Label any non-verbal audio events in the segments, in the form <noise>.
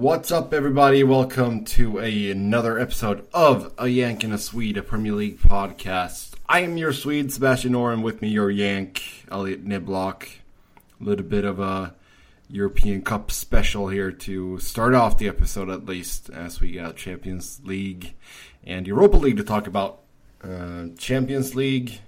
What's up, everybody? Welcome to a, another episode of A Yank and a Swede, a Premier League podcast. I am your Swede, Sebastian Noren. With me, your Yank, Elliott Niblock. A little bit of a European Cup special here to start off the episode, at least, as we got Champions League and Europa League to talk about. Uh, Champions League,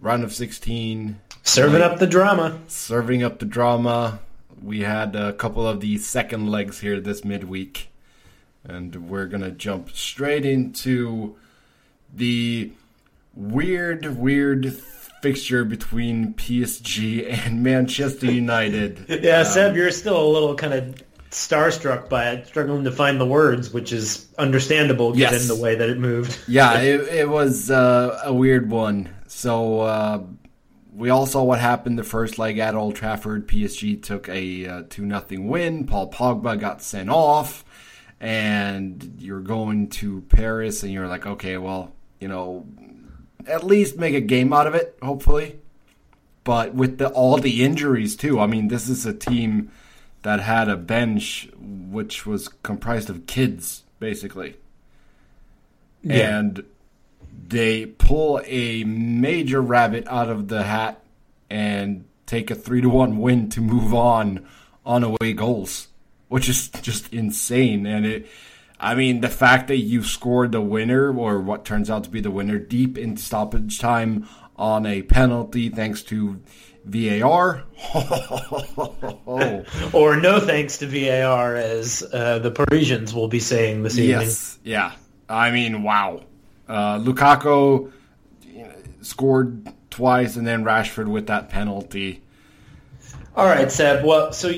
round of 16. Serving up the drama. Serving up the drama we had a couple of the second legs here this midweek, and we're gonna jump straight into the weird, weird fixture between PSG and <laughs> Manchester United. yeah, um, Seb, you're still a little kind of starstruck by it, struggling to find the words, which is understandable given yes. the way that it moved. yeah, it, it was uh, a weird one. So uh, we all saw what happened the first leg at Old Trafford. PSG took a uh, 2 uh, 0 win. Paul Pogba got sent off. And you're going to Paris, and you're like, okay, well, you know, at least make a game out of it, hopefully. But with the, all the injuries, too, I mean, this is a team that had a bench which was comprised of kids, basically. Yeah. And they pull a major rabbit out of the hat and take a three to one win to move on on away goals, which is just insane. And it, I mean, the fact that you scored the winner or what turns out to be the winner deep in stoppage time on a penalty thanks to VAR. <laughs> or no thanks to VAR, as uh, the Parisians will be saying this evening. Yes, yeah. I mean, wow. Uh, Lukaku you know, scored twice, and then Rashford with that penalty. All right, Seb. Well, so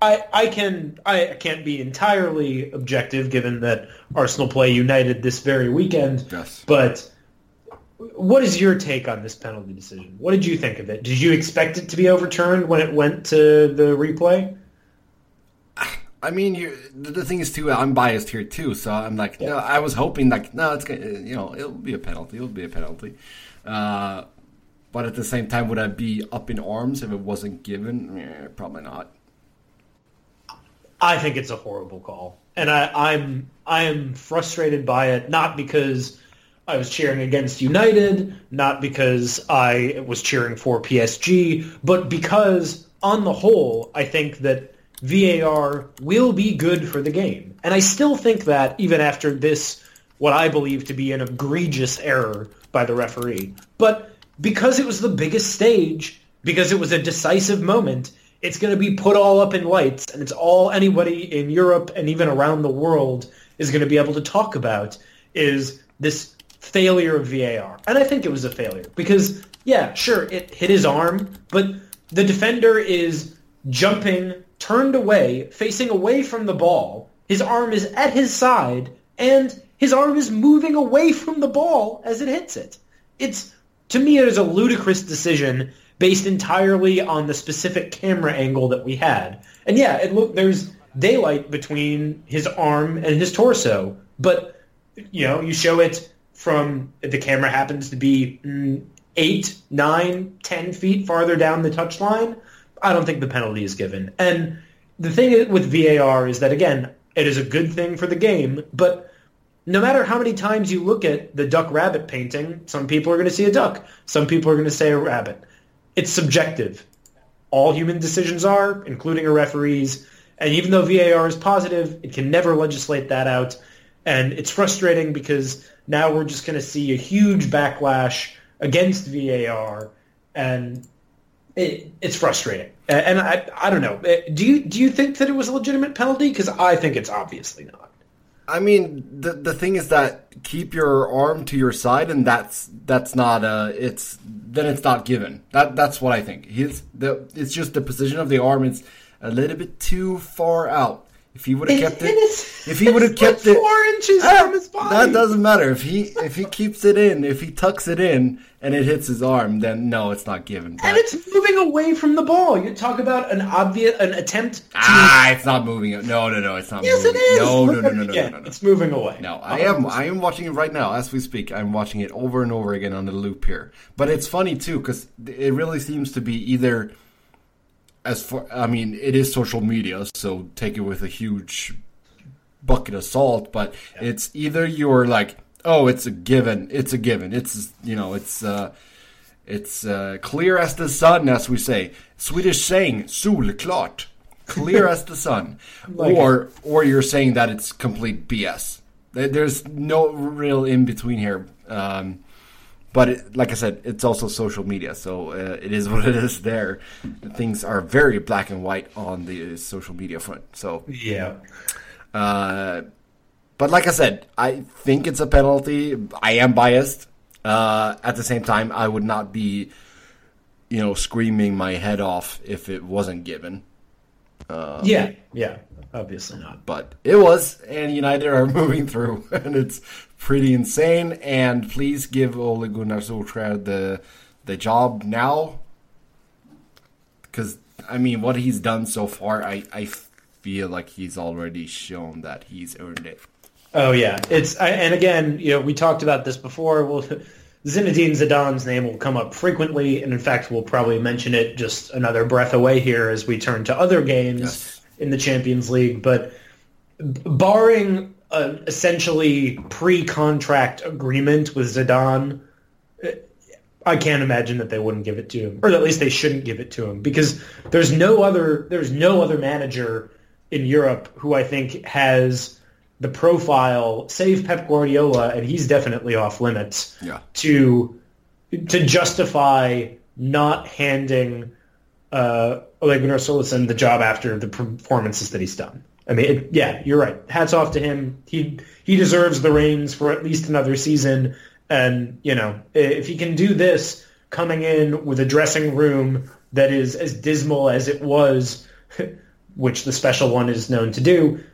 I I can I can't be entirely objective given that Arsenal play United this very weekend. Yes. But what is your take on this penalty decision? What did you think of it? Did you expect it to be overturned when it went to the replay? I mean, you, the thing is too. I'm biased here too, so I'm like, yeah. no, I was hoping like, no, it's gonna, you know, it'll be a penalty. It'll be a penalty. Uh, but at the same time, would I be up in arms if it wasn't given? Eh, probably not. I think it's a horrible call, and I, I'm I am frustrated by it. Not because I was cheering against United, not because I was cheering for PSG, but because on the whole, I think that VAR will be good for the game. And I still think that even after this, what I believe to be an egregious error by the referee. But because it was the biggest stage, because it was a decisive moment, it's going to be put all up in lights, and it's all anybody in Europe and even around the world is going to be able to talk about is this failure of VAR. And I think it was a failure because, yeah, sure, it hit his arm, but the defender is jumping turned away, facing away from the ball. His arm is at his side, and his arm is moving away from the ball as it hits it. It's to me, it is a ludicrous decision based entirely on the specific camera angle that we had. And yeah, it look there's daylight between his arm and his torso, but you know, you show it from the camera happens to be mm, eight, nine, ten feet farther down the touchline. I don't think the penalty is given. And the thing with VAR is that again, it is a good thing for the game, but no matter how many times you look at the duck rabbit painting, some people are going to see a duck, some people are going to say a rabbit. It's subjective. All human decisions are, including a referee's. And even though VAR is positive, it can never legislate that out. And it's frustrating because now we're just going to see a huge backlash against VAR. And it, it's frustrating, and I I don't know. Do you do you think that it was a legitimate penalty? Because I think it's obviously not. I mean, the the thing is that keep your arm to your side, and that's that's not uh it's then it's not given. That that's what I think. He's the it's just the position of the arm. It's a little bit too far out. If he would have kept it, if he would have kept like it four inches ah, from his body, that doesn't matter. If he if he keeps it in, if he tucks it in and it hits his arm, then no, it's not given. But, and it's moving away from the ball. You talk about an obvious an attempt. To ah, it's not moving. No, no, no, it's not. Yes, moving. it is. No, no, no, no, no, no, no, no, It's moving away. No, I am. I am watching it right now as we speak. I'm watching it over and over again on the loop here. But it's funny too because it really seems to be either as far. I mean, it is social media, so take it with a huge bucket of salt, but yeah. it's either you're like, oh, it's a given, it's a given, it's you know, it's uh, it's uh, clear as the sun, as we say. Swedish saying, solklart, clear as the sun, <laughs> like or it. or you're saying that it's complete BS. There's no real in between here. Um, but it, like I said, it's also social media, so uh, it is <laughs> what it is. There, things are very black and white on the social media front. So yeah. Uh, but like I said, I think it's a penalty. I am biased. Uh, at the same time, I would not be, you know, screaming my head off if it wasn't given. Um, yeah, yeah, obviously not. But it was, and United are <laughs> moving through, <laughs> and it's pretty insane. And please give Ole Gunnar Solskjaer the the job now, because I mean, what he's done so far, I I feel like he's already shown that he's earned it. Oh yeah, it's and again, you know, we talked about this before. Well, Zinedine Zidane's name will come up frequently, and in fact, we'll probably mention it just another breath away here as we turn to other games yes. In the Champions League. But barring an essentially pre-contract agreement with Zidane, I can't imagine that they wouldn't give it to him, or at least they shouldn't give it to him, because there's no other there's no other manager in Europe who I think has the profile, save Pep Guardiola, and he's definitely off limits. Yeah. To to justify not handing uh, Ole Gunnar Solskjaer the job after the performances that he's done. I mean, it, yeah, you're right. Hats off to him. He he deserves the reins for at least another season. And you know, if he can do this, coming in with a dressing room that is as dismal as it was, <laughs> which the special one is known to do,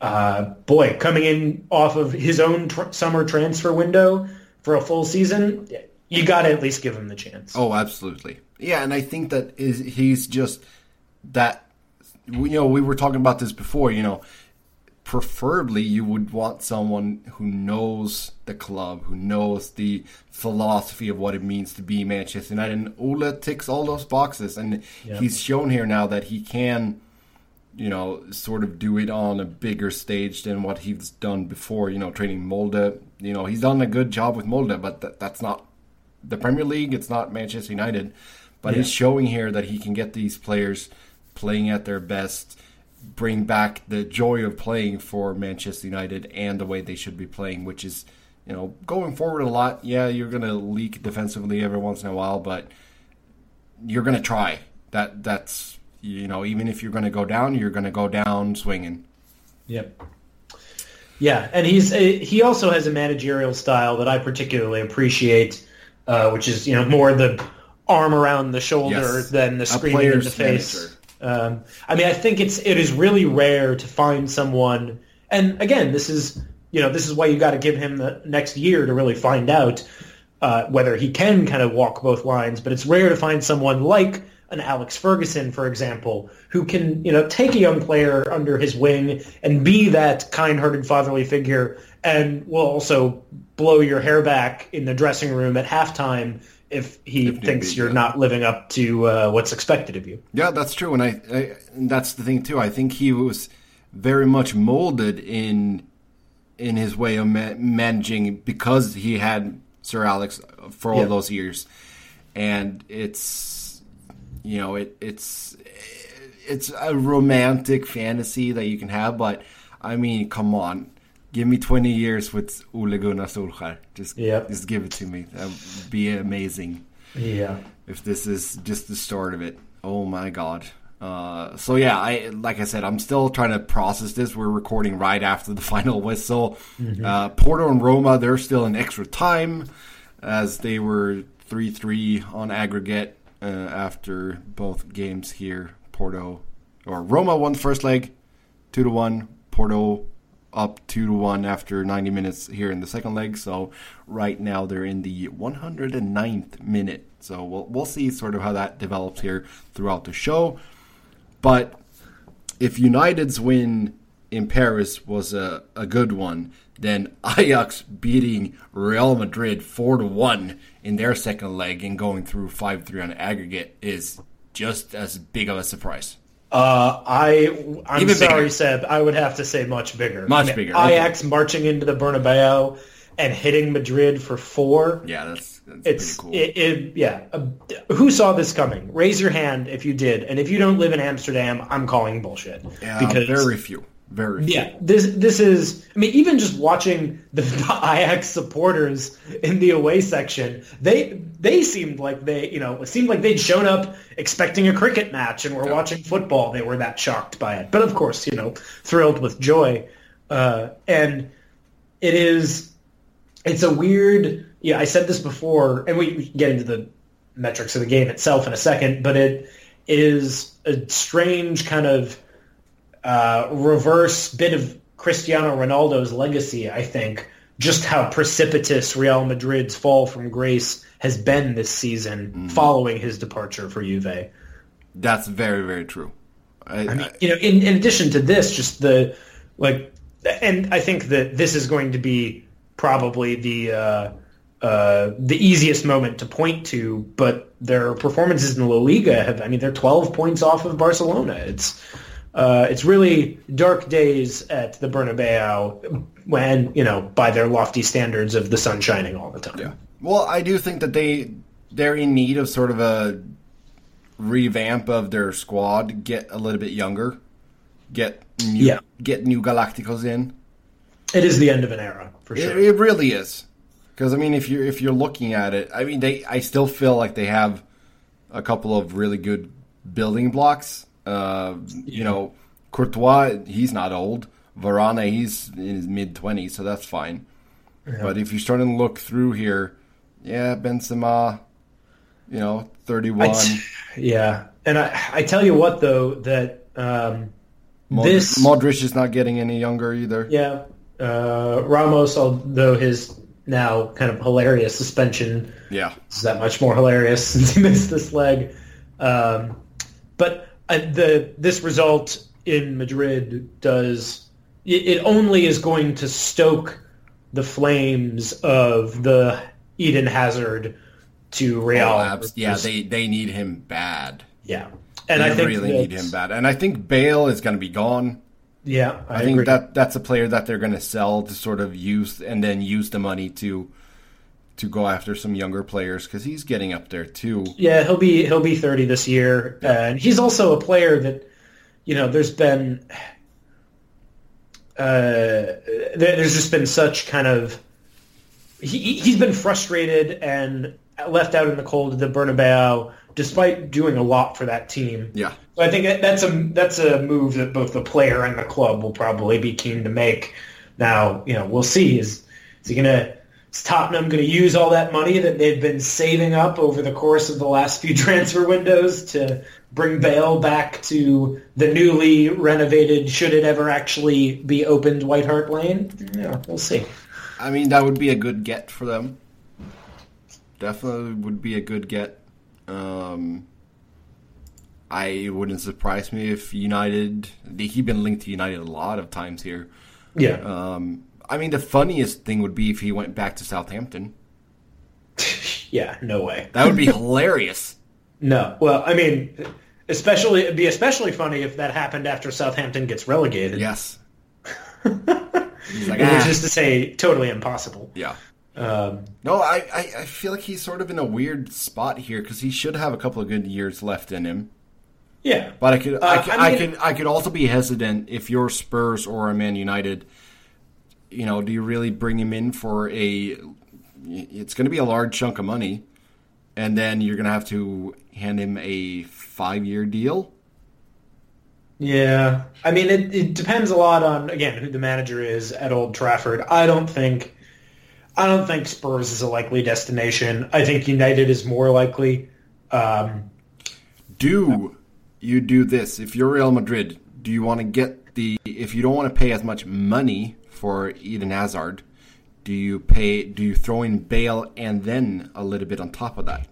uh, boy, coming in off of his own tr- summer transfer window for a full season, you got to at least give him the chance. Oh, absolutely. Yeah, and I think that is he's just that you know, we were talking about this before, you know, preferably you would want someone who knows the club, who knows the philosophy of what it means to be Manchester United. And Ole ticks all those boxes, and yep. he's shown here now that he can, you know, sort of do it on a bigger stage than what he's done before. You know, training Molde. You know, he's done a good job with Molde, but th- that's not the Premier League. It's not Manchester United. But yeah. he's showing here that he can get these players – playing at their best, bring back the joy of playing for Manchester United and the way they should be playing, which is, you know, going forward a lot. Yeah, you're going to leak defensively every once in a while, but you're going to try. That that's you know, even if you're going to go down, you're going to go down swinging. Yep. Yeah, and he's he also has a managerial style that I particularly appreciate, uh, which is you know more the arm around the shoulder yes. than the screaming in the face. Um, I mean, I think it's it is really rare to find someone, and again, this is you know this is why you got to give him the next year to really find out uh, whether he can kind of walk both lines. But it's rare to find someone like an Alex Ferguson, for example, who can you know take a young player under his wing and be that kind-hearted fatherly figure, and will also blow your hair back in the dressing room at halftime if he if thinks be, you're yeah. not living up to uh, what's expected of you. Yeah, that's true, and I, I and that's the thing too. I think he was very much molded in in his way of ma- managing because he had Sir Alex for all yeah. those years, and it's you know it it's it's a romantic fantasy that you can have, but I mean, come on, give me 20 years with Ole Gunnar Solskjaer. Just, yep. just give it to me. That would be amazing. Yeah. If this is just the start of it. Oh my God. Uh, so yeah, I like I said, I'm still trying to process this. We're recording right after the <laughs> final whistle. Mm-hmm. Uh, Porto and Roma, they're still in extra time, as they were three three on aggregate uh, after both games here. Porto or Roma won the first leg, two to one. Porto up two to one after 90 minutes here in the second leg. So right now they're in the 109th minute. So we'll we'll see sort of how that develops here throughout the show. But if United's win in Paris was a, a good one, then Ajax beating Real Madrid four to one in their second leg and going through five three on aggregate is just as big of a surprise. Uh, I I'm Even sorry, bigger. Seb. I would have to say much bigger. Much I mean, bigger, okay. Ajax marching into the Bernabeu and hitting Madrid for four. Yeah, that's, that's It's pretty cool. it, it, yeah. Uh, who saw this coming? Raise your hand if you did. And if you don't live in Amsterdam, I'm calling bullshit. yeah, because very few. Very few. yeah, this this is. I mean, even just watching the, <laughs> the Ajax supporters in the away section, they they seemed like they you know it seemed like they'd shown up expecting a cricket match and were watching football. They were that shocked by it, but of course, you know, thrilled with joy. Uh, and it is it's a weird yeah i said this before and we, we can get into the metrics of the game itself in a second but it is a strange kind of uh, reverse bit of cristiano ronaldo's legacy i think just how precipitous real madrid's fall from grace has been this season following his departure for juve That's very, very true. I, I mean, you know, in, in addition to this, just the like, and I think that this is going to be probably the uh, uh, the easiest moment to point to. But their performances in La Liga have, I mean, they're 12 points off of Barcelona. It's uh, it's really dark days at the Bernabeu when you know by their lofty standards of the sun shining all the time. Yeah. Well, I do think that they they're in need of sort of a revamp of their squad, get a little bit younger, get new, Yeah. get new Galacticos in. It is the end of an era for It, sure. it really is. Because I mean, if you're if you're looking at it, I mean, they I still feel like they have a couple of really good building blocks. Uh, You know, Courtois, he's not old. Varane, he's in his mid twenties, so that's fine. But if you're starting to look through here, yeah, Benzema, you know, thirty one. I t- yeah, and I I tell you what though that um, Mod- this Modric is not getting any younger either. yeah uh, Ramos although his now kind of hilarious suspension Yeah. is that much more hilarious <laughs> since he missed this leg, um, but uh, the this result in Madrid does it, it only is going to stoke the flames of the Eden Hazard to Real. Oh, abs- yeah, they they need him bad. yeah, and they I think really need him bad. And I think Bale is going to be gone. Yeah, I, I, think agree. that that's a player that they're going to sell to sort of use and then use the money to to go after some younger players because he's getting up there too. Yeah, he'll be he'll be 30 this year, and he's also a player that you know there's been uh, there's just been such kind of he he's been frustrated and left out in the cold at the Bernabeu despite doing a lot for that team. Yeah, So I think that's a that's a move that both the player and the club will probably be keen to make. Now, you know, we'll see. Is is he gonna is Tottenham gonna use all that money that they've been saving up over the course of the last few <laughs> transfer windows to bring Bale back to the newly renovated, should it ever actually be opened, White Hart Lane? Yeah, we'll see. I mean that would be a good get for them. Definitely would be a good get. Um, I it wouldn't surprise me if United. He's been linked to United a lot of times here. Yeah. Um, I mean, the funniest thing would be if he went back to Southampton. <laughs> yeah, no way. That would be hilarious. <laughs> No. Well, I mean, especially it'd be especially funny if that happened after Southampton gets relegated. Yes. <laughs> Like, Which ah. is to say, totally impossible. yeah. Um, No, I, I, I feel like he's sort of in a weird spot here because he should have a couple of good years left in him. yeah. But I could, I, Uh, could, I I, mean- could, I could also be hesitant if you're Spurs or a Man United. You know, do you really bring him in for a? It's going to be a large chunk of money, and then you're going to have to hand him a five-year deal. Yeah. I mean, it, it depends a lot on again who the manager is at Old Trafford. I don't think, I don't think Spurs is a likely destination. I think United is more likely. Um, Do you do this if you're Real Madrid? Do you want to get the if you don't want to pay as much money for Eden Hazard? Do you pay? Do you throw in Bale and then a little bit on top of that?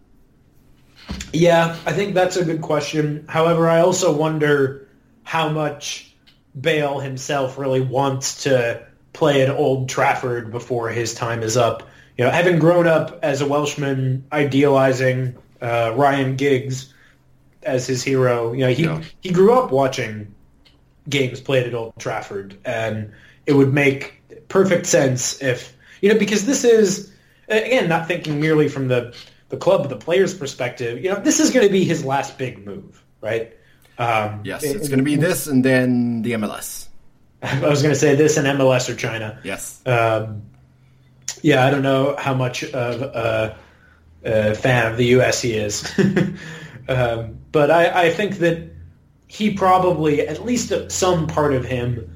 Yeah, I think that's a good question. However, I also wonder how much Bale himself really wants to play at Old Trafford before his time is up. You know, having grown up as a Welshman idealizing uh, Ryan Giggs, as his hero. You know, he Yeah. he grew up watching games played at Old Trafford, and it would make perfect sense if you know because this is again not thinking merely from the the club, the player's perspective. You know, this is going to be his last big move, right? Um, Yes, it's going to be this and then the MLS. <laughs> I was going to say this and MLS or China. Yes. Um, yeah, I don't know how much of a, a fan of the U.S. he is, <laughs> um, but I, I think that he probably, at least some part of him,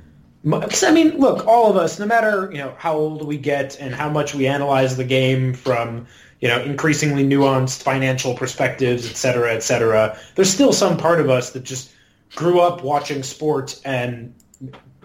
because I mean, look, all of us, no matter you know how old we get and how much we analyze the game from you know increasingly nuanced financial perspectives, et cetera, et cetera, there's still some part of us that just grew up watching sport and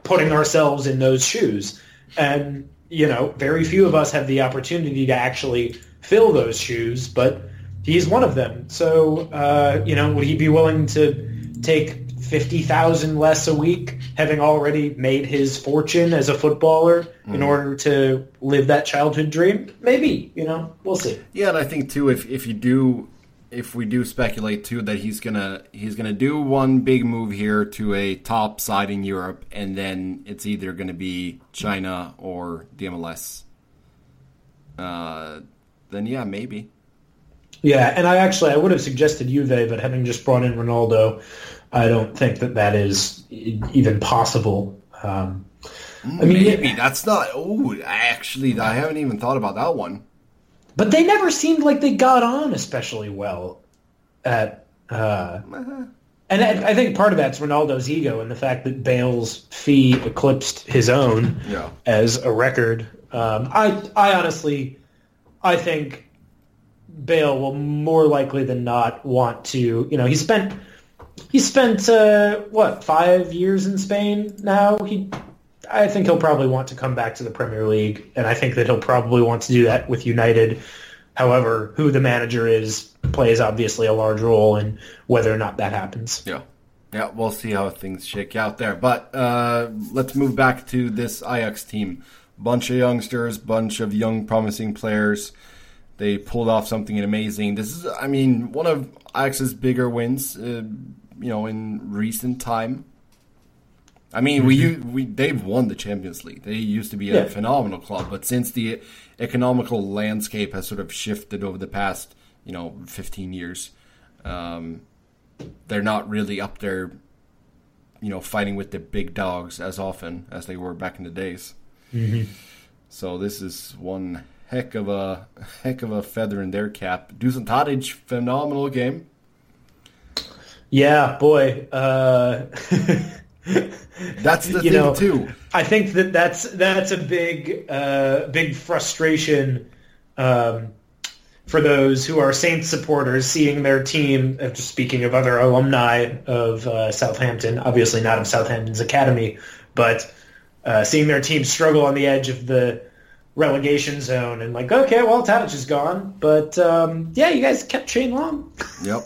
putting ourselves in those shoes. And, you know, very few of us have the opportunity to actually fill those shoes, but he's one of them. So, uh, you know, would he be willing to take 50,000 less a week, having already made his fortune as a footballer in order to live that childhood dream? Maybe, you know, we'll see. Yeah, and I think too, if if you do, if we do speculate too that he's gonna he's gonna do one big move here to a top side in Europe, and then it's either gonna be China or the MLS. Uh, then yeah, maybe. Yeah, and I actually I would have suggested Juve, but having just brought in Ronaldo, I don't think that that is even possible. Um, I mean, maybe that's not. Oh, actually, I haven't even thought about that one. but they never seemed like they got on especially well at. Uh, and I, I think part of that's Ronaldo's ego and the fact that Bale's fee eclipsed his own Yeah. as a record. Um, I I honestly, I think Bale will more likely than not want to. You know, he spent he spent uh, what five years in Spain now. He, I think he'll probably want to come back to the Premier League, and I think that he'll probably want to do that with United. However, who the manager is plays obviously a large role in whether or not that happens. Yeah. Yeah, we'll see how things shake out there. But uh, let's move back to this Ajax team. Bunch of youngsters, bunch of young, promising players. They pulled off something amazing. This is, I mean, one of Ajax's bigger wins, uh, you know, in recent time. I mean, we u- we they've won the Champions League. They used to be a Yeah. phenomenal club, but since the economical landscape has sort of shifted over the past, you know, 15 years, um, they're not really up there, you know, fighting with the big dogs as often as they were back in the days. So this is one heck of a heck of a feather in their cap. Dusan Tadic, phenomenal game. Yeah, boy. Uh, <laughs> That's the You thing know, too. I think that that's that's a big uh, big frustration um, for those who are Saints supporters, seeing their team. uh, Just speaking of other alumni of uh, Southampton, obviously not of Southampton's academy, but uh, seeing their team struggle on the edge of the relegation zone, and like, okay, well, Tadic is gone, but um, yeah, you guys kept Shane Long. Yep.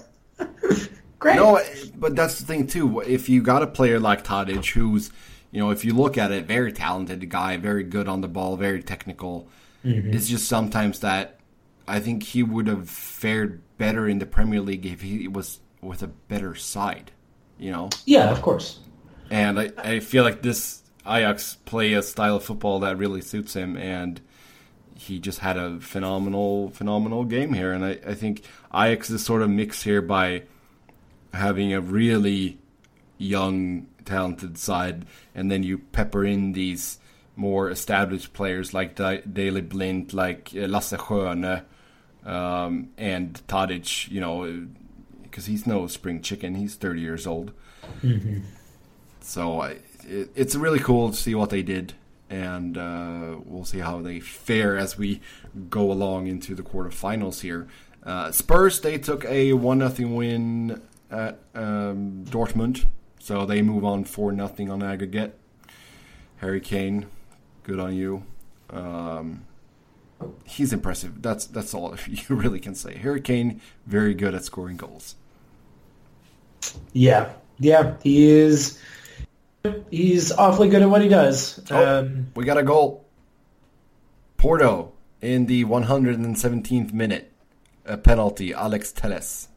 Great. No, but that's the thing too. If you got a player like Tadic, who's, you know, if you look at it, very talented guy, very good on the ball, very technical. Mm-hmm. It's just sometimes that I think he would have fared better in the Premier League if he was with a better side, you know. Yeah, of course. And I, I feel like this Ajax play a style of football that really suits him, and he just had a phenomenal, phenomenal game here. And I, I think Ajax is sort of mixed here by having a really young, talented side, and then you pepper in these more established players like Da- Daley Blind, like uh, Lasse Schöne, um, and Tadic, you know, because he's no spring chicken. He's 30 years old. So I, it, it's really cool to see what they did, and uh, we'll see how they fare as we go along into the quarterfinals here. Uh, Spurs they took a one nothing win at um, Dortmund, so they move on four nothing on aggregate. Harry Kane, good on you. Um, he's impressive. That's that's all <laughs> you really can say. Harry Kane, very good at scoring goals. Yeah, yeah, he is. He's awfully good at what he does. Oh. Um, We got a goal. Porto in the 117th minute. A penalty, Alex Teles.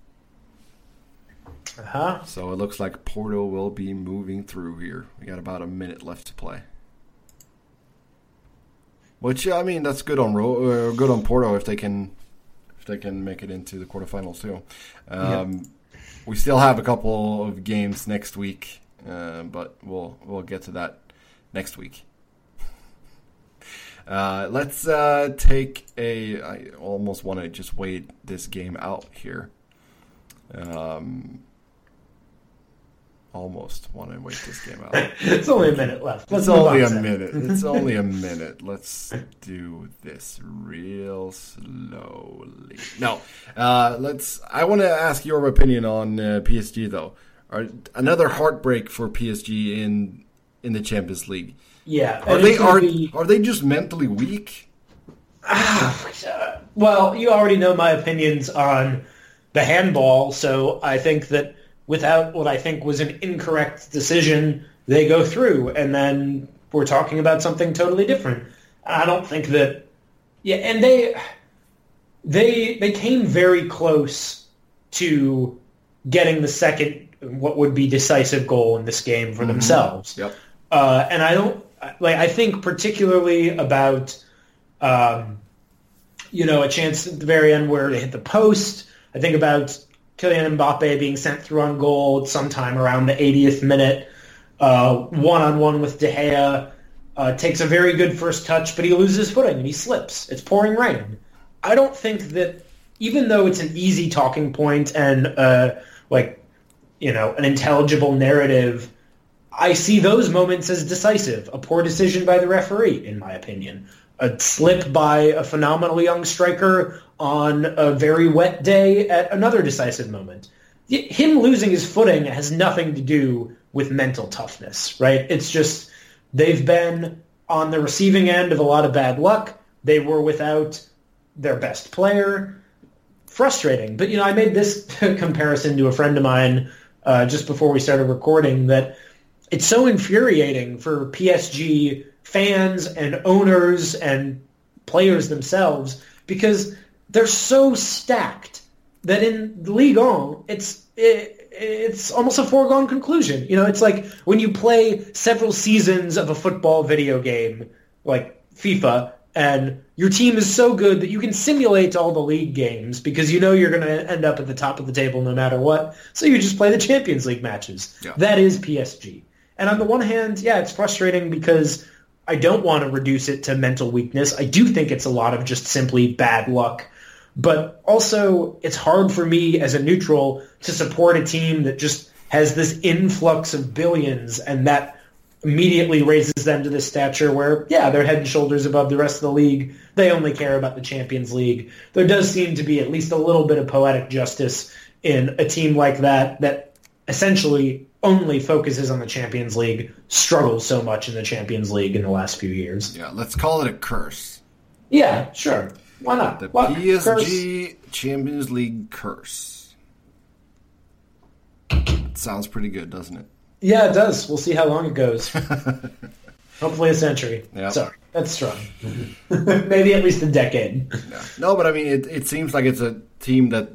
Uh-huh. So it looks like Porto will be moving through here. We got about a minute left to play. Which I mean, that's good on Ro- uh, good on Porto if they can if they can make it into the quarterfinals too. Um, We still have a couple of games next week, uh, but we'll we'll get to that next week. <laughs> Uh, let's uh, take a. I almost want to just wait this game out here. Um, almost want to wait this game out. <laughs> it's only a minute left. Let's it's only on, a minute. It's <laughs> only a minute. Let's do this real slowly. No, uh, let's. I want to ask your opinion on uh, PSG though. Are, another heartbreak for PSG in in the Champions League. Yeah. Are they are be- are they just mentally weak? <sighs> Well, you already know my opinions on the handball, so I think that without what I think was an incorrect decision, they go through, and then we're talking about something totally different. I don't think that, yeah, and they they they came very close to getting the second what would be decisive goal in this game for themselves. Yep. Uh, and I don't like. I think particularly about, um, you know, a chance at the very end where they hit the post. I think about Kylian Mbappe being sent through on goal sometime around the 80th minute, one on one with De Gea. Uh, takes a very good first touch, but he loses footing and he slips. It's pouring rain. I don't think that, even though it's an easy talking point and uh, like, you know, an intelligible narrative. I see those moments as decisive. A poor decision by the referee, in my opinion. A slip by a phenomenal young striker on a very wet day at another decisive moment. Him losing his footing has nothing to do with mental toughness, right? It's just they've been on the receiving end of a lot of bad luck. They were without their best player. Frustrating. But, you know, I made this <laughs> comparison to a friend of mine uh, just before we started recording that it's so infuriating for PSG fans and owners and players themselves because they're so stacked that in Ligue 1, it's it, it's almost a foregone conclusion. You know, it's like when you play several seasons of a football video game like FIFA and your team is so good that you can simulate all the league games because you know you're going to end up at the top of the table no matter what. So you just play the Champions League matches. Yeah. That is PSG. And on the one hand, yeah, it's frustrating because I don't want to reduce it to mental weakness. I do think it's a lot of just simply bad luck. But also, it's hard for me as a neutral to support a team that just has this influx of billions and that immediately raises them to this stature where, yeah, they're head and shoulders above the rest of the league. They only care about the Champions League. There does seem to be at least a little bit of poetic justice in a team like that that essentially only focuses on the Champions League, struggles so much in the Champions League in the last few years. Yeah, let's call it a curse. Yeah, sure. Why not? The? Curse? PSG Champions League curse. It sounds pretty good, doesn't it? Yeah, it does. We'll see how long it goes. <laughs> Hopefully a century. Sorry, that's strong. <laughs> Maybe at least a decade. Yeah. No, but I mean, it, it seems like it's a team that,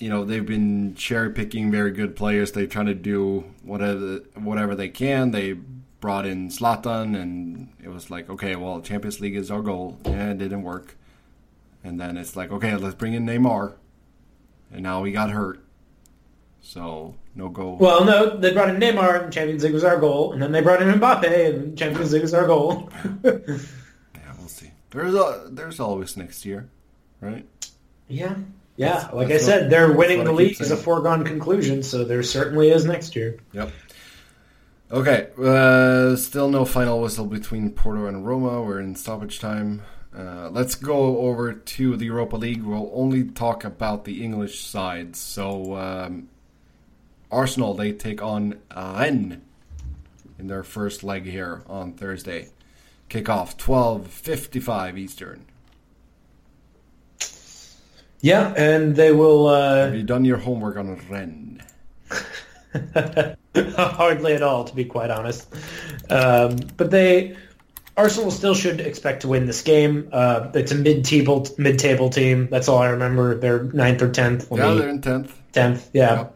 you know, they've been cherry picking very good players. They're trying to do whatever whatever they can. They brought in Zlatan, and it was like, okay, well, Champions League is our goal. Yeah, it didn't work. And then it's like, okay, let's bring in Neymar. And now he got hurt. So, no goal. Well, no, they brought in Neymar, and Champions League was our goal, and then they brought in Mbappe, and Champions League was our goal. <laughs> yeah, we'll see. There's a, there's always next year, right? yeah, yeah. That's- Like I that's said, what- they're winning the league is a foregone conclusion, so there certainly is next year. Yep. Okay, uh, still no final whistle between Porto and Roma. We're in stoppage time. Uh, let's go over to the Europa League. We'll only talk about the English side. So, um, Arsenal, they take on Rennes in their first leg here on Thursday. Kickoff 12.55 Eastern. Yeah, and they will. Uh, Have you done your homework on Rennes? <laughs> Hardly at all, to be quite honest. Um, but they, Arsenal still should expect to win this game. Uh, it's a mid-table mid-table team. That's all I remember. They're ninth or tenth. Yeah, they're in 10th. tenth. Yeah.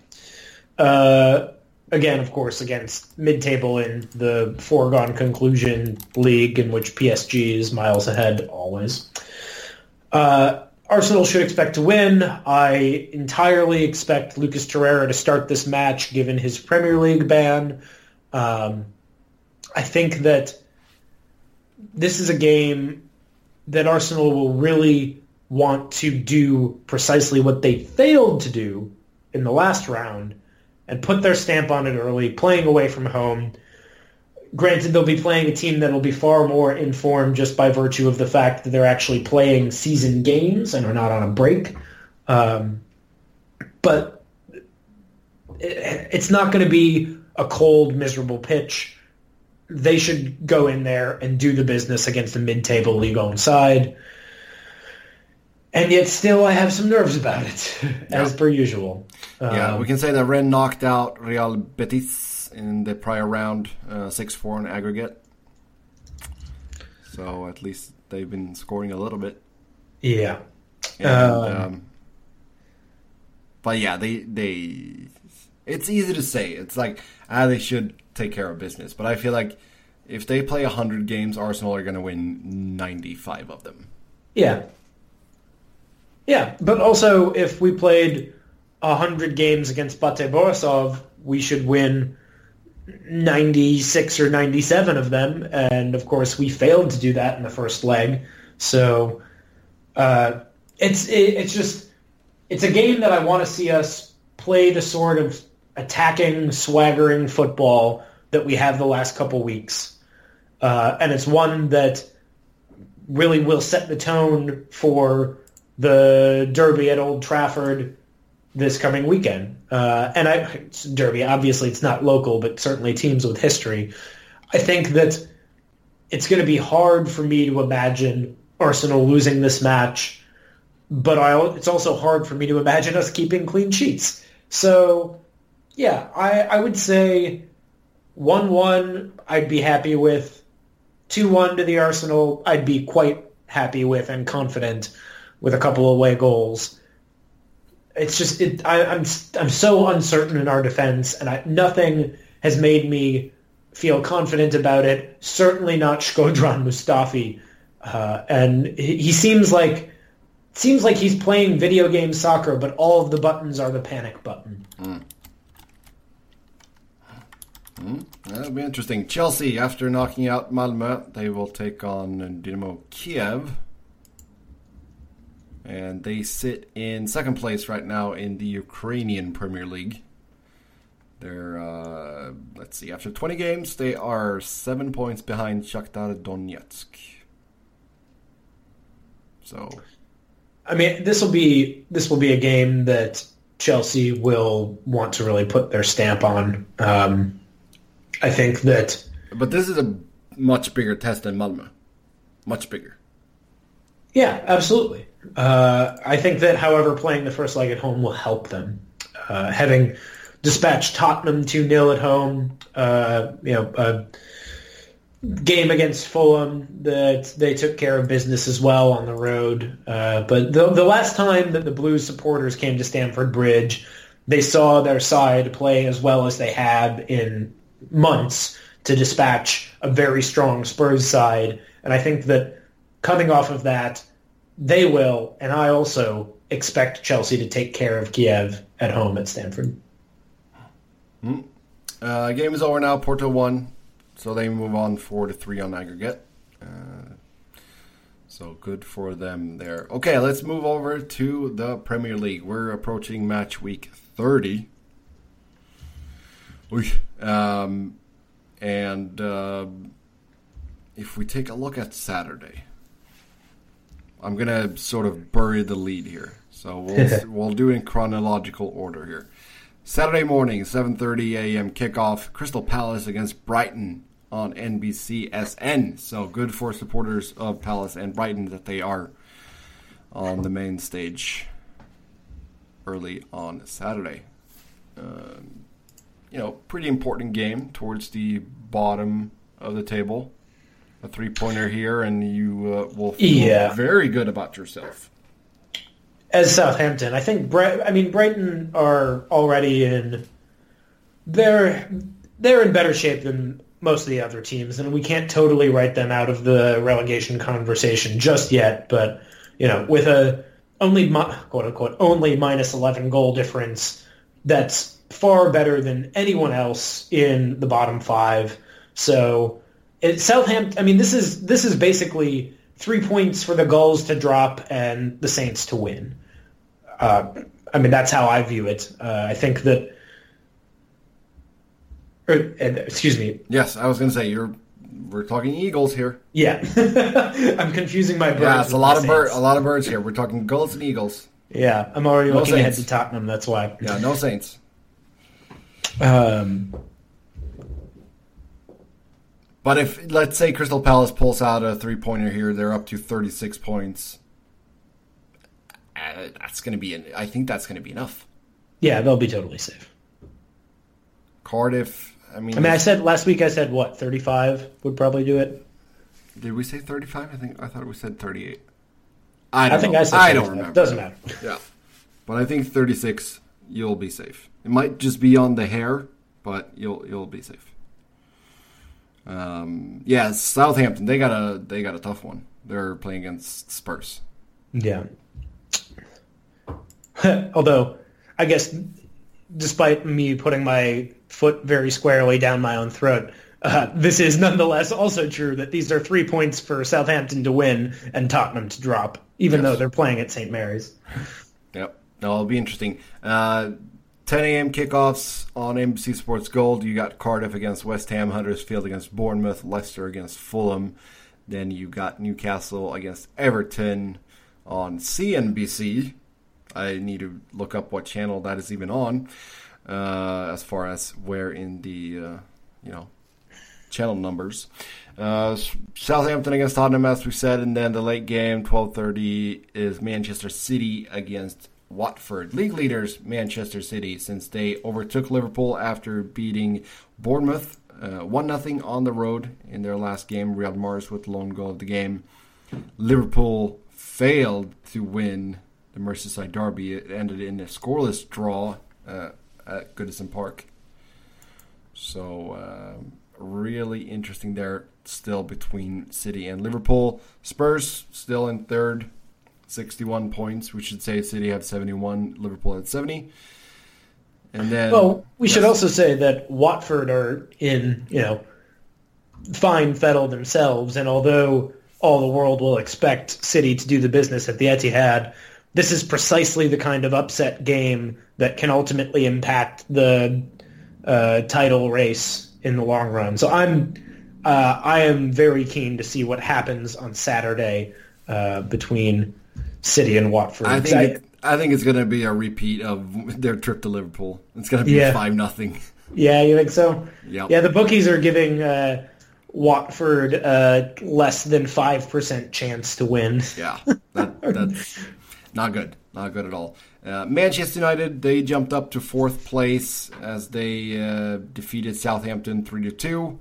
Uh, again, of course, against mid-table in the foregone conclusion league in which PSG is miles ahead always. Uh, Arsenal should expect to win. I entirely expect Lucas Torreira to start this match given his Premier League ban. Um, I think that this is a game that Arsenal will really want to do precisely what they failed to do in the last round and put their stamp on it early, playing away from home. Granted, they'll be playing a team that'll be far more informed just by virtue of the fact that they're actually playing season games and are not on a break. Um, but it, it's not going to be a cold, miserable pitch. They should go in there and do the business against the mid-table league-owned side and yet still I have some nerves about it, <laughs> as yeah. per usual. yeah, um, we can say that Rennes knocked out Real Betis in the prior round, uh, six four in aggregate. So at least they've been scoring a little bit. Yeah. And, um, um, but yeah, they they. It's easy to say. It's like ah, they should take care of business, but I feel like if they play hundred games, Arsenal are going to win ninety five of them. Yeah, yeah, but also if we played 100 games against Bate Borisov, we should win 96 or 97 of them. And of course, we failed to do that in the first leg. So uh, it's it, it's just it's a game that I want to see us play the sort of attacking, swaggering football that we have the last couple weeks, uh, and it's one that really will set the tone for the Derby at Old Trafford this coming weekend. Uh, and I, Derby, obviously it's not local, but certainly teams with history. I think that it's going to be hard for me to imagine Arsenal losing this match, but I, it's also hard for me to imagine us keeping clean sheets. So, yeah, I, I would say 1-1 I'd be happy with. 2-1 to the Arsenal I'd be quite happy with and confident with a couple away goals. It's just it, I, am I'm, I'm so uncertain in our defense, and I, nothing has made me feel confident about it. Certainly not Shkodran Mustafi, uh, and he, he seems like seems like he's playing video game soccer, but all of the buttons are the panic button. Mm. Mm, that'll be interesting. Chelsea, after knocking out Malmö, they will take on Dynamo Kiev and they sit in second place right now in the Ukrainian Premier League. They're uh, let's see, after 20 games, they are seven points behind Shakhtar Donetsk. So, I mean, this will be this will be a game that Chelsea will want to really put their stamp on. Um, I think that, but this is a much bigger test than Malmo, much bigger. Yeah, absolutely. Uh, I think that, however, playing the first leg at home will help them. Uh, having dispatched Tottenham 2-0 at home, uh, you know, a game against Fulham that they took care of business as well on the road. Uh, but the, the last time that the Blues supporters came to Stamford Bridge, they saw their side play as well as they had in months to dispatch a very strong Spurs side. And I think that coming off of that, they will, and I also expect Chelsea to take care of Kiev at home at Stamford. Mm. Uh, game is over now. Porto won, so they move on four to three on aggregate. Uh, so good for them there. Okay, let's move over to the Premier League. We're approaching match week thirty. Um, and uh, if we take a look at Saturday, I'm gonna sort of bury the lead here. So we'll <laughs> we'll do in chronological order here. Saturday morning, 7:30 a.m. kickoff. Crystal Palace against Brighton on NBCSN. So good for supporters of Palace and Brighton that they are on the main stage early on Saturday. Um, you know, pretty important game towards the bottom of the table a three pointer here, and you uh, will feel yeah. very good about yourself. As Southampton, I think. I mean, Brighton are already in they're they're in better shape than most of the other teams, and we can't totally write them out of the relegation conversation just yet. But you know, with a only quote unquote only minus eleven goal difference, that's far better than anyone else in the bottom five. So it, Southampton. I mean, this is this is basically three points for the Gulls to drop and the Saints to win. Uh, I mean, that's how I view it. Uh, I think that. Or, and, excuse me. Yes, I was going to say you're. We're talking Eagles here. Yeah, <laughs> I'm confusing my birds. Yeah, it's a lot of bird, a lot of birds here. We're talking Gulls and Eagles. Yeah, I'm already no looking Saints. ahead to Tottenham. That's why. Yeah, no Saints. Um, but if let's say Crystal Palace pulls out a three pointer here, they're up to 36 points. Uh, that's going to be. I think that's going to be enough. Yeah, they'll be totally safe. Cardiff. I mean, I mean, I said last week. I said what 35 would probably do it. Did we say 35? I think I thought we said 38. I, I think know. I said. I don't remember. It Doesn't matter. Yeah, but I think 36. You'll be safe. It might just be on the hair, but you'll you'll be safe. Um, yeah, Southampton. They got a they got a tough one. They're playing against Spurs. Yeah. <laughs> Although, I guess, despite me putting my foot very squarely down my own throat, uh, this is nonetheless also true that these are three points for Southampton to win and Tottenham to drop, even yes. though they're playing at St. Mary's. Yep. No, it'll be interesting. Uh, 10 a.m. kickoffs on NBC Sports Gold. You got Cardiff against West Ham, Huddersfield against Bournemouth, Leicester against Fulham. Then you got Newcastle against Everton on CNBC. I need to look up what channel that is even on, uh, as far as where in the uh, you know channel numbers. Uh, Southampton against Tottenham, as we said, and then the late game, 12:30, is Manchester City against Watford. League leaders Manchester City since they overtook Liverpool after beating Bournemouth uh, 1 0 on the road in their last game. Riyad Mahrez with the lone goal of the game. Liverpool failed to win the Merseyside Derby. It ended in a scoreless draw uh, at Goodison Park. So, uh, really interesting there still between City and Liverpool. Spurs still in third 61 points. We should say City have 71, Liverpool had 70. And then Well, we yes. should also say that Watford are in, you know, fine fettle themselves and although all the world will expect City to do the business at the Etihad, this is precisely the kind of upset game that can ultimately impact the uh, title race in the long run. So I'm uh, I am very keen to see what happens on Saturday uh, between City and Watford. I think, it, I think it's going to be a repeat of their trip to Liverpool. It's going to be yeah. five nothing. Yeah, you think so? Yep. Yeah, the bookies are giving uh, Watford uh, less than five percent chance to win. Yeah, that, <laughs> that's not good. Not good at all. Uh, Manchester United they jumped up to fourth place as they uh, defeated Southampton three to two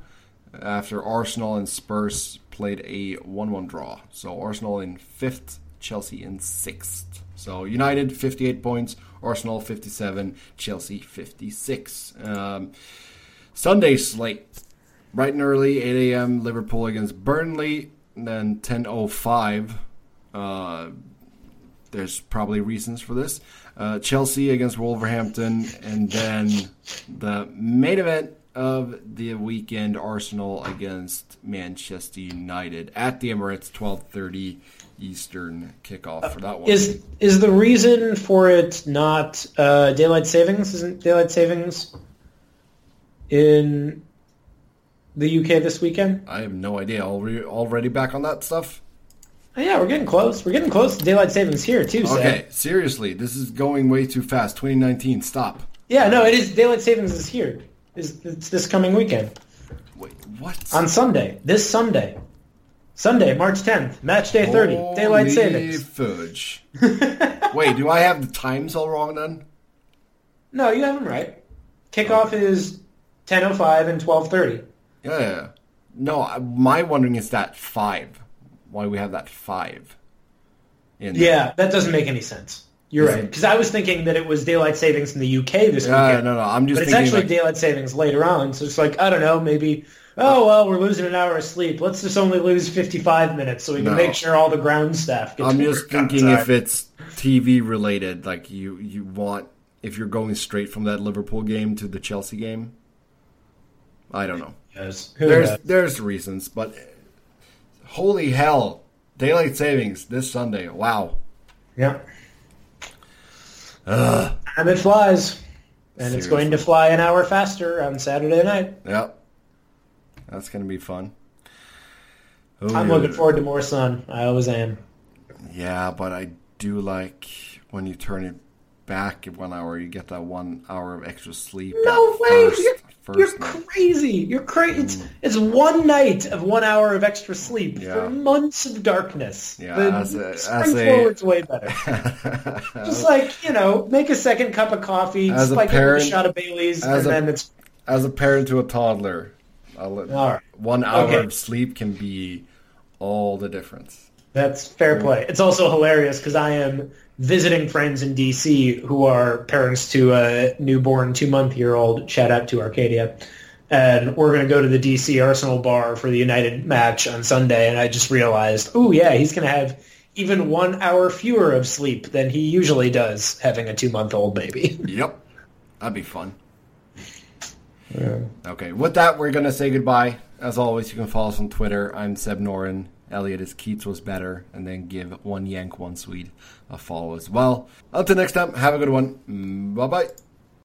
after Arsenal and Spurs played a one-one draw. So Arsenal in fifth Chelsea in sixth. So United 58 points, Arsenal 57, Chelsea 56. Um, Sunday slate, bright and early, 8 a.m. Liverpool against Burnley, then 10:05. Uh, there's probably reasons for this. Uh, Chelsea against Wolverhampton, and then the main event of the weekend: Arsenal against Manchester United at the Emirates, 12:30 Eastern kickoff for that one. Is is the reason for it not uh, daylight savings? Isn't daylight savings in the UK this weekend? I have no idea. Already already back on that stuff. Oh, yeah, we're getting close. We're getting close to daylight savings here too. Okay, seriously, this is going way too fast. 2019, stop. Yeah, no, it is. Daylight savings is here. Is it's this coming weekend? Wait, what? On Sunday, this Sunday. Sunday, March 10th, match day 30, Holy daylight savings. fudge. <laughs> Wait, do I have the times all wrong then? No, you have them right. Kickoff is 10:05 and 12:30. Yeah, yeah. No, my wondering is that 5. Why we have that 5. In yeah, that doesn't make any sense. You're right. Because I was thinking that it was daylight savings in the UK this Uh, weekend. no, no. I'm just But it's actually like- daylight savings later on. So it's like, I don't know, maybe, oh, well, we're losing an hour of sleep. Let's just only lose 55 minutes so we can No. make sure all the ground staff gets I'm just thinking if it's TV related, like you you want if you're going straight from that Liverpool game to the Chelsea game. I don't know. Yes. Who There's knows? there's reasons, but holy hell, daylight savings this Sunday. Wow. Yeah. And it flies. And it's going to fly an hour faster on Saturday night. Yep. That's gonna be fun. I'm looking forward to more sun. I always am. Yeah, but I do like when you turn it back one hour, you get that one hour of extra sleep. No way! First, first you're night. crazy. You're crazy. It's mm. it's one night of one hour of extra sleep Yeah. for months of darkness. Yeah, The as a- spring as a- way better. <laughs> Just like you know, make a second cup of coffee, As a spike with parent- a shot of Bailey's, and a- then it's As a parent to a toddler, I'll let, All right. one hour Okay. of sleep can be all the difference. That's fair mm. play. It's also hilarious because I am visiting friends in DC who are parents to a newborn two-month-year-old. Shout out to Arcadia. And we're going to go to the DC Arsenal bar for the United match on Sunday. And I just realized, oh, yeah, he's going to have even one hour fewer of sleep than he usually does having a two-month-old baby. <laughs> Yep, that'd be fun. Okay, with that, we're gonna say goodbye. As always, you can follow us on Twitter. I'm Seb Noren. Elliott is Keats was better, and then give one Yank, one Swede a follow as well. Until next time, have a good one. Mm, bye bye.